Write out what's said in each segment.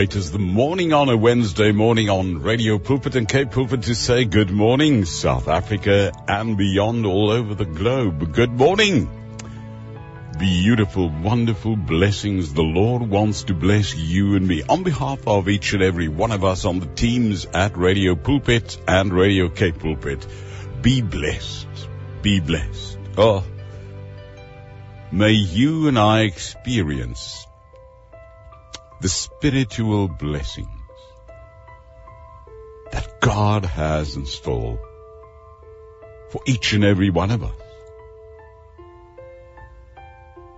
great as the morning on a Wednesday morning on Radio Pulpit and Cape Pulpit to say good morning, South Africa and beyond all over the globe. Good morning. Beautiful, wonderful blessings the Lord wants to bless you and me on behalf of each and every one of us on the teams at Radio Pulpit and Radio Cape Pulpit. Be blessed. Be blessed. Oh, may you and I experience the spiritual blessings that God has in store for each and every one of us.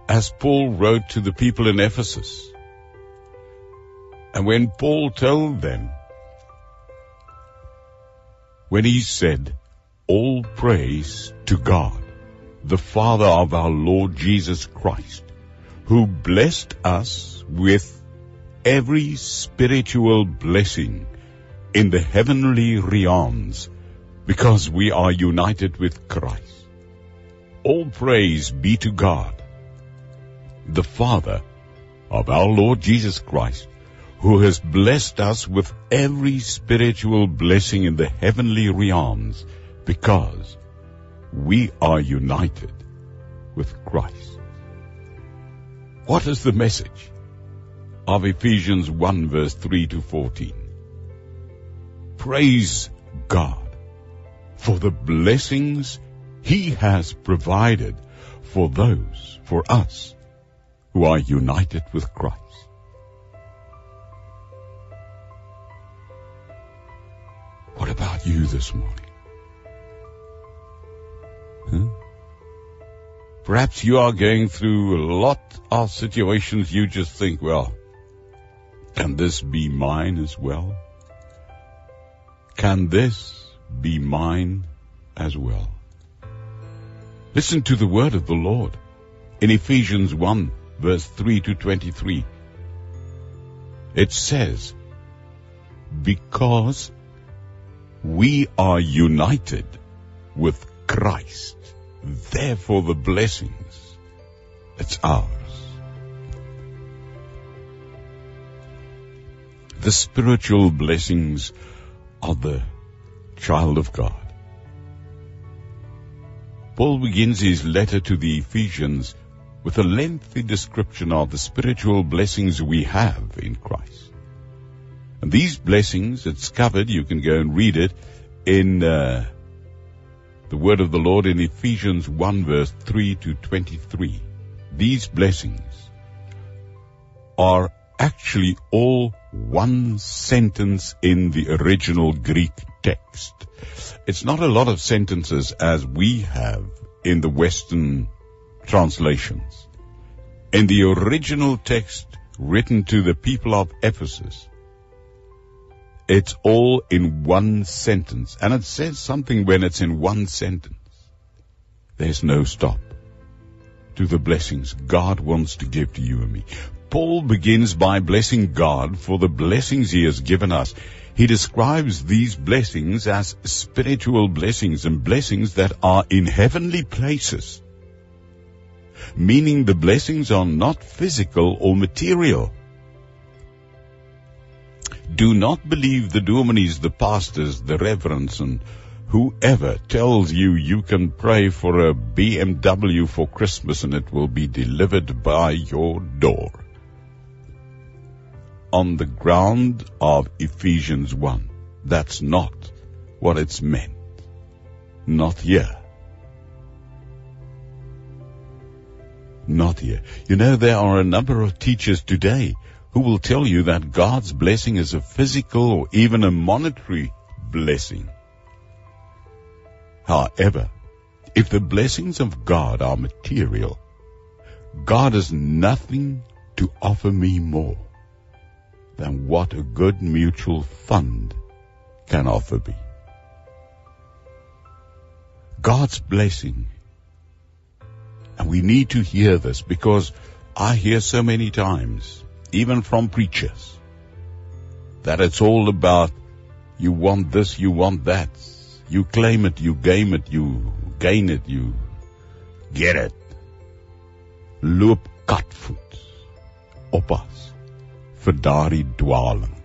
As Paul wrote to the people in Ephesus, and when Paul told them, when he said, all praise to God, the Father of our Lord Jesus Christ, who blessed us with every spiritual blessing in the heavenly realms because we are united with Christ. All praise be to God, the Father of our Lord Jesus Christ, who has blessed us with every spiritual blessing in the heavenly realms because we are united with Christ. What is the message? Of Ephesians 1 verse 3 to 14. Praise God for the blessings He has provided for those, for us, who are united with Christ. What about you this morning? Huh? Perhaps you are going through a lot of situations you just think, well, can this be mine as well? Can this be mine as well? Listen to the word of the Lord in Ephesians 1 verse 3 to 23. It says, because we are united with Christ, therefore the blessings, it's ours. The spiritual blessings of the child of God. Paul begins his letter to the Ephesians with a lengthy description of the spiritual blessings we have in Christ. And these blessings, it's covered, you can go and read it in uh, the word of the Lord in Ephesians 1 verse 3 to 23. These blessings are actually all one sentence in the original Greek text. It's not a lot of sentences as we have in the Western translations. In the original text written to the people of Ephesus, it's all in one sentence. And it says something when it's in one sentence. There's no stop to the blessings God wants to give to you and me. Paul begins by blessing God for the blessings he has given us. He describes these blessings as spiritual blessings and blessings that are in heavenly places. Meaning the blessings are not physical or material. Do not believe the dominees, the pastors, the reverends, and whoever tells you you can pray for a BMW for Christmas and it will be delivered by your door on the ground of Ephesians 1. That's not what it's meant. Not here. Not here. You know, there are a number of teachers today who will tell you that God's blessing is a physical or even a monetary blessing. However, if the blessings of God are material, God has nothing to offer me more than what a good mutual fund can offer me. God's blessing. And we need to hear this because I hear so many times, even from preachers, that it's all about you want this, you want that. You claim it, you game it, you gain it, you get it. Loop cut foot op us vir daardie dwaling.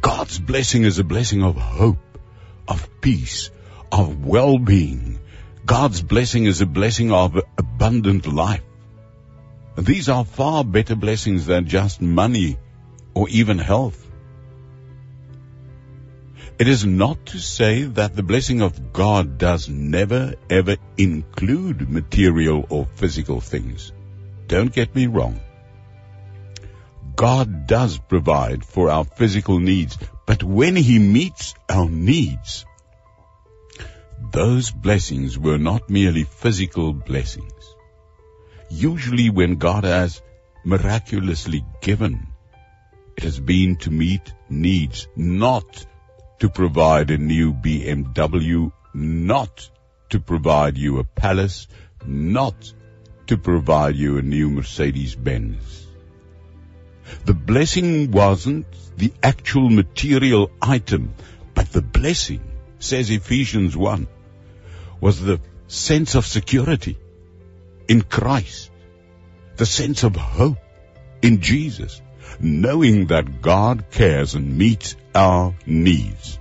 God's blessing is a blessing of hope, of peace, of well-being. God's blessing is a blessing of abundant life. These are far better blessings than just money or even health. It is not to say that the blessing of God does never ever include material or physical things. Don't get me wrong. God does provide for our physical needs, but when He meets our needs, those blessings were not merely physical blessings. Usually when God has miraculously given, it has been to meet needs, not to provide a new BMW, not to provide you a palace, not to provide you a new Mercedes Benz. The blessing wasn't the actual material item, but the blessing, says Ephesians 1, was the sense of security in Christ, the sense of hope in Jesus, knowing that God cares and meets our needs.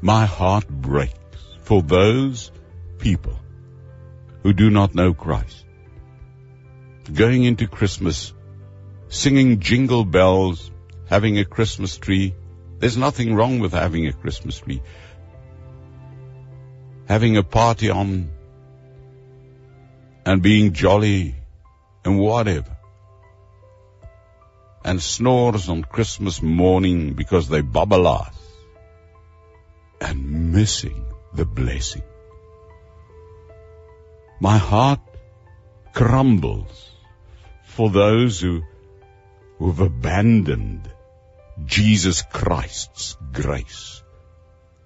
My heart breaks for those people who do not know Christ. Going into Christmas, singing jingle bells, having a Christmas tree. There's nothing wrong with having a Christmas tree. Having a party on and being jolly and whatever. And snores on Christmas morning because they bubble us and missing the blessing. My heart crumbles for those who, who've abandoned Jesus Christ's grace,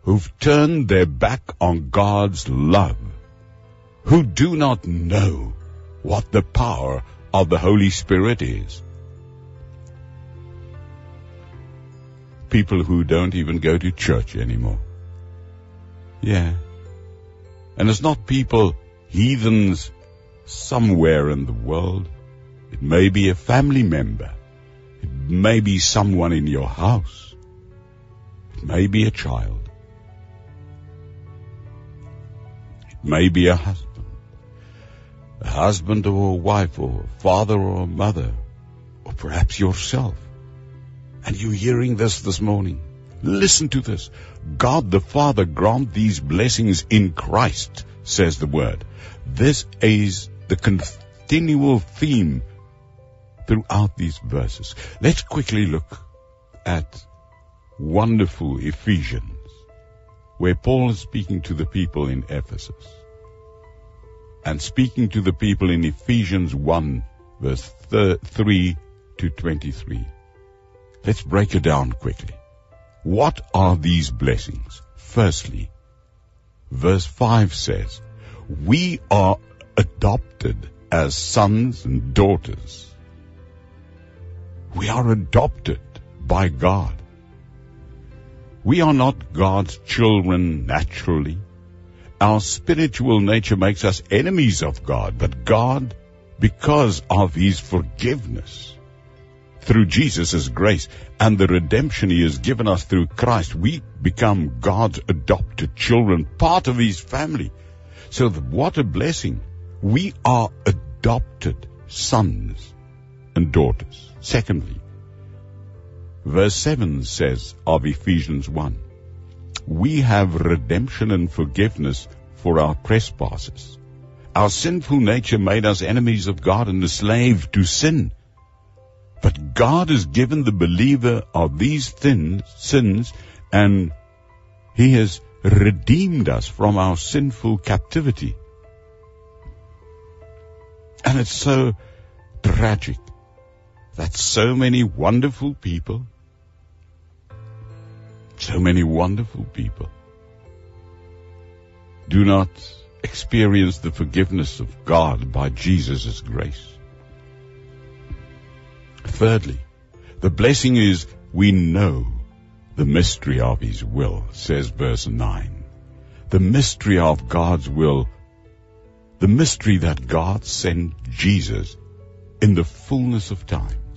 who've turned their back on God's love, who do not know what the power of the Holy Spirit is. People who don't even go to church anymore. Yeah. And it's not people, heathens, somewhere in the world. It may be a family member. It may be someone in your house. It may be a child. It may be a husband. A husband or a wife or a father or a mother. Or perhaps yourself. And you're hearing this this morning. Listen to this. God the Father grant these blessings in Christ, says the word. This is the continual theme throughout these verses. Let's quickly look at wonderful Ephesians, where Paul is speaking to the people in Ephesus and speaking to the people in Ephesians 1 verse 3 to 23. Let's break it down quickly. What are these blessings? Firstly, verse 5 says, we are adopted as sons and daughters. We are adopted by God. We are not God's children naturally. Our spiritual nature makes us enemies of God, but God, because of His forgiveness, through Jesus' grace and the redemption He has given us through Christ, we become God's adopted children, part of His family. So what a blessing. We are adopted sons and daughters. Secondly, verse 7 says of Ephesians 1, we have redemption and forgiveness for our trespasses. Our sinful nature made us enemies of God and a slave to sin. But God has given the believer of these thins, sins and He has redeemed us from our sinful captivity. And it's so tragic that so many wonderful people, so many wonderful people do not experience the forgiveness of God by Jesus' grace. Thirdly, the blessing is we know the mystery of His will, says verse 9. The mystery of God's will the mystery that God sent Jesus in the fullness of times.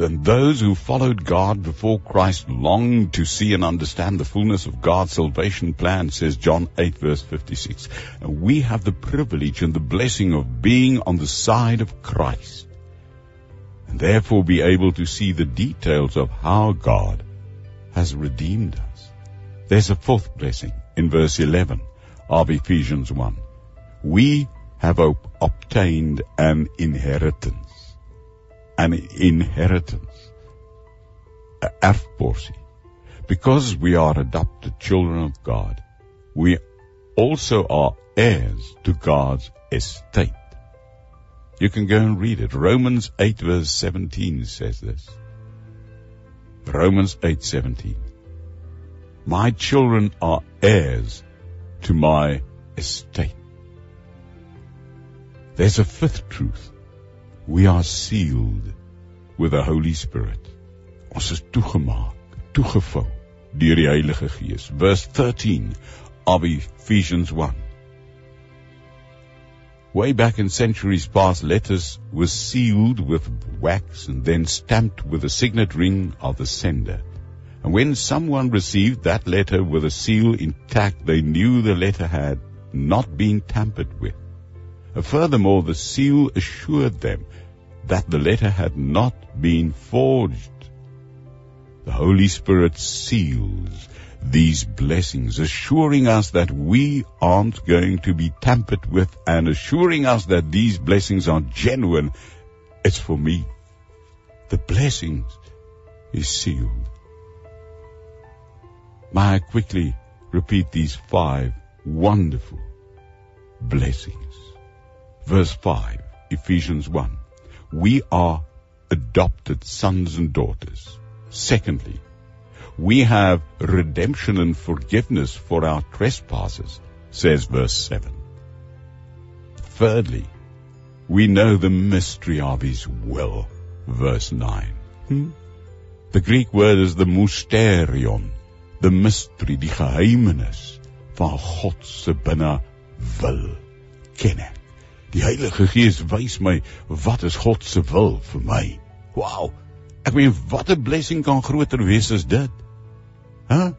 And those who followed God before Christ longed to see and understand the fullness of God's salvation plan, says John 8 verse 56. And we have the privilege and the blessing of being on the side of Christ. And therefore be able to see the details of how God has redeemed us. There's a fourth blessing in verse 11 of Ephesians 1. We have obtained an inheritance. An inheritance. An erfporsie. Because we are adopted children of God, we also are heirs to God's estate. You can go and read it. Romans 8 verse 17 says this. Romans 8:17. My children are heirs to my estate. There's a fifth truth. We are sealed with the Holy Spirit. Ons is toegemaak, toegevou deur die Heilige Gees. Verse 13 of Ephesians 1. Way back in centuries past, letters were sealed with wax and then stamped with the signet ring of the sender. And when someone received that letter with a seal intact, they knew the letter had not been tampered with. Furthermore, the seal assured them that the letter had not been forged. The Holy Spirit seals these blessings, assuring us that we aren't going to be tampered with and assuring us that these blessings are genuine. It's for me. The blessings is sealed. May I quickly repeat these five wonderful blessings. Verse 5, Ephesians 1. We are adopted sons and daughters. Secondly, we have redemption and forgiveness for our trespasses, says verse 7. Thirdly, we know the mystery of His will, verse 9. Hmm? The Greek word is the mysterion, the mystery, die geheimenis van God se wil. Ken ek. Die Heilige Gees wys my wat is God se wil vir my. Wow. Ek meen wat 'n blessing kan groter wees as dit? Hæ? Huh?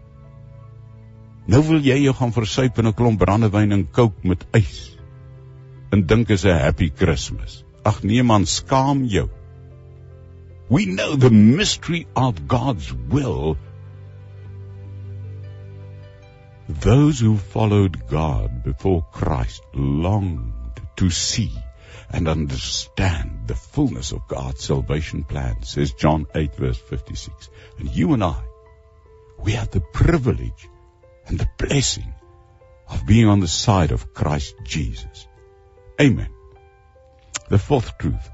Nou wil jy jou gaan versuip in 'n klomp brandewyn en coke met ys. En dink is 'n happy Christmas. Ag nee man, skaam jou. We know the mystery of God's will. Those who followed God before Christ longed to see and understand the fullness of God's salvation plan, says John 8 verse 56. And you and I, we have the privilege and the blessing of being on the side of Christ Jesus. Amen. The fourth truth,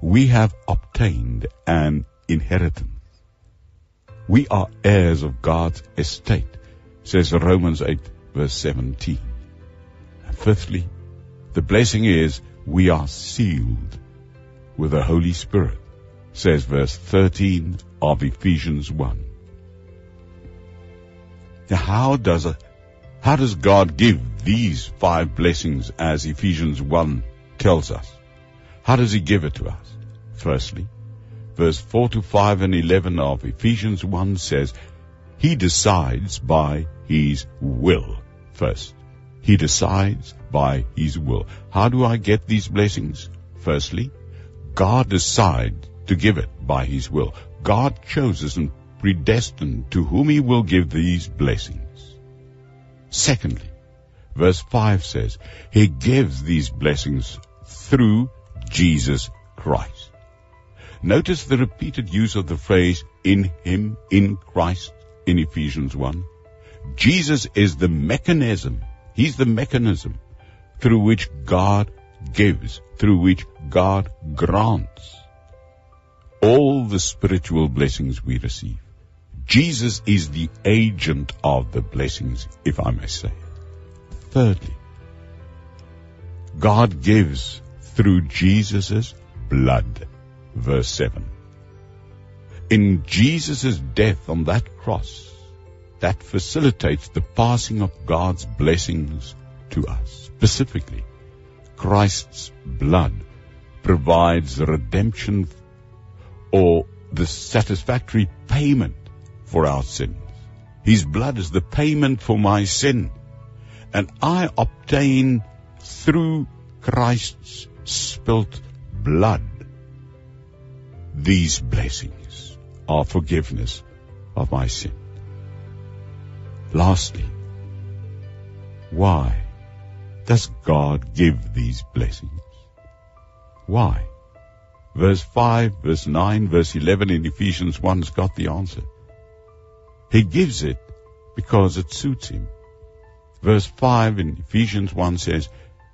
we have obtained an inheritance. We are heirs of God's estate, says Romans 8 verse 17. And fifthly, the blessing is we are sealed with the Holy Spirit, says verse 13 of Ephesians 1. Now how does it, how does God give these five blessings as Ephesians 1 tells us? How does he give it to us? Firstly, verse 4 to 5 and 11 of Ephesians 1 says, He decides by His will first. He decides by His will. How do I get these blessings? Firstly, God decides to give it by His will. God chooses and predestined to whom he will give these blessings. Secondly, verse 5 says, he gives these blessings through Jesus Christ. Notice the repeated use of the phrase in him, in Christ, in Ephesians 1. Jesus is the mechanism. He's the mechanism through which God gives, through which God grants all the spiritual blessings we receive. Jesus is the agent of the blessings, if I may say. Thirdly, God gives through Jesus' blood. Verse 7. In Jesus' death on that cross, that facilitates the passing of God's blessings to us. Specifically, Christ's blood provides redemption or the satisfactory payment for our sins. His blood is the payment for my sin. And I obtain through Christ's spilt blood these blessings of forgiveness of my sin. Lastly, why does God give these blessings? Why? Verse 5, verse 9, verse 11 in Ephesians 1 has got the answer. He gives it because it suits him. Verse 5 in Ephesians 1 says,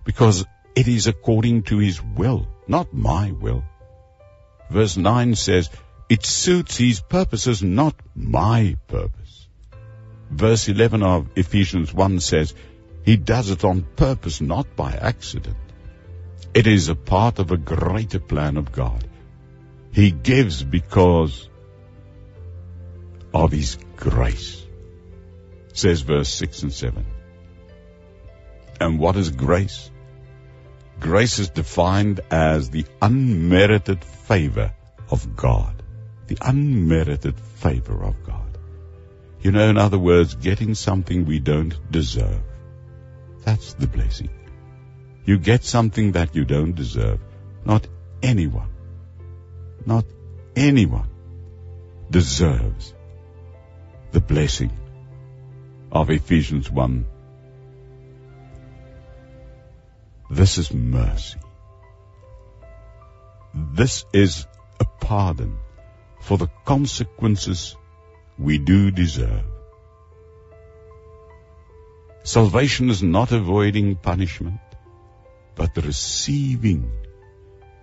because it is according to his will, not my will. Verse 9 says, it suits his purposes, not my purpose. Verse 11 of Ephesians 1 says, he does it on purpose, not by accident. It is a part of a greater plan of God. He gives because of His grace, says verse 6 and 7. And what is grace? Grace is defined as the unmerited favor of God. The unmerited favor of God. You know, in other words, getting something we don't deserve. That's the blessing. You get something that you don't deserve. Not anyone, not anyone deserves the blessing of Ephesians 1. This is mercy. This is a pardon for the consequences we do deserve. Salvation is not avoiding punishment but receiving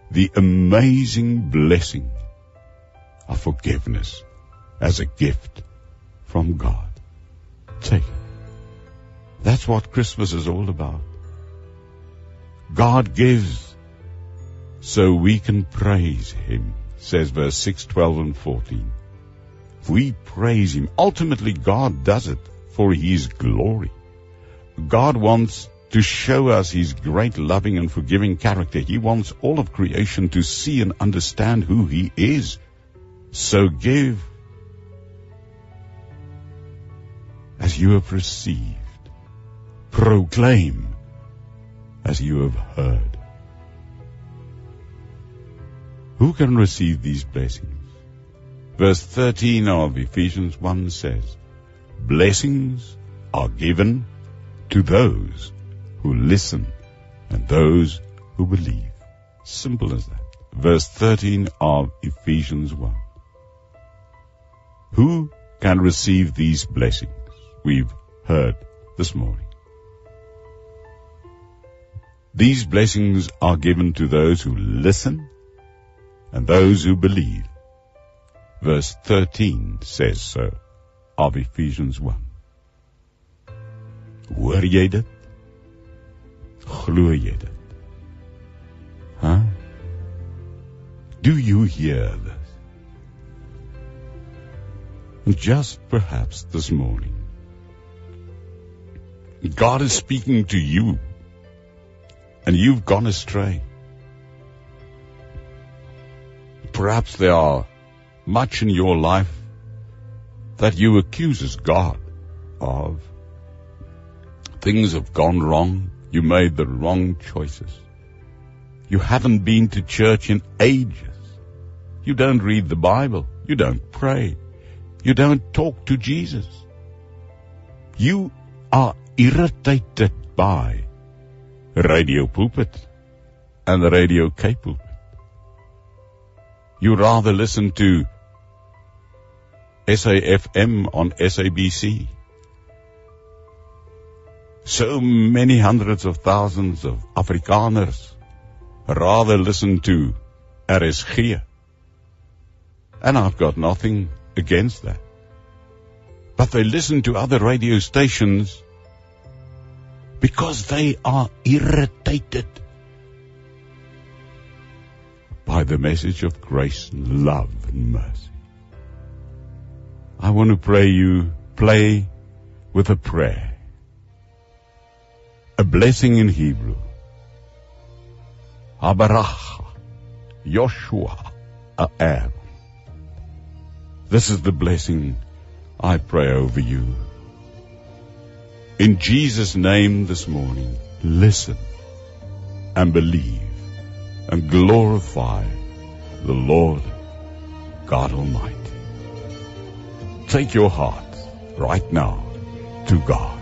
the amazing blessing of forgiveness as a gift from God. Take it. That's what Christmas is all about. God gives so we can praise Him, says verse 6, 12 and 14. We praise Him. Ultimately, God does it for His glory. God wants to show us his great loving and forgiving character. He wants all of creation to see and understand who he is. So give as you have received. Proclaim as you have heard. Who can receive these blessings? Verse 13 of Ephesians 1 says, Blessings are given to those who listen and those who believe. Simple as that. Verse 13 of Ephesians 1. Who can receive these blessings we've heard this morning? These blessings are given to those who listen and those who believe. Verse 13 says so of Ephesians 1. Hoor jy dit? Glo jy dit? Huh? Do you hear this? Just perhaps this morning, God is speaking to you and you've gone astray. Perhaps there are much in your life that you accuse God of. Things have gone wrong. You made the wrong choices. You haven't been to church in ages. You don't read the Bible. You don't pray. You don't talk to Jesus. You are irritated by Radio Pulpit and the Radio K Pulpit. You rather listen to SAFM on SABC so many hundreds of thousands of Afrikaners rather listen to RSG. And I've got nothing against that. But they listen to other radio stations because they are irritated by the message of grace, love, and mercy. I want to pray you play with a prayer. A blessing in Hebrew. Habarach, Joshua, Aaron. This is the blessing I pray over you. In Jesus' name this morning, listen and believe and glorify the Lord God Almighty. Take your heart right now to God.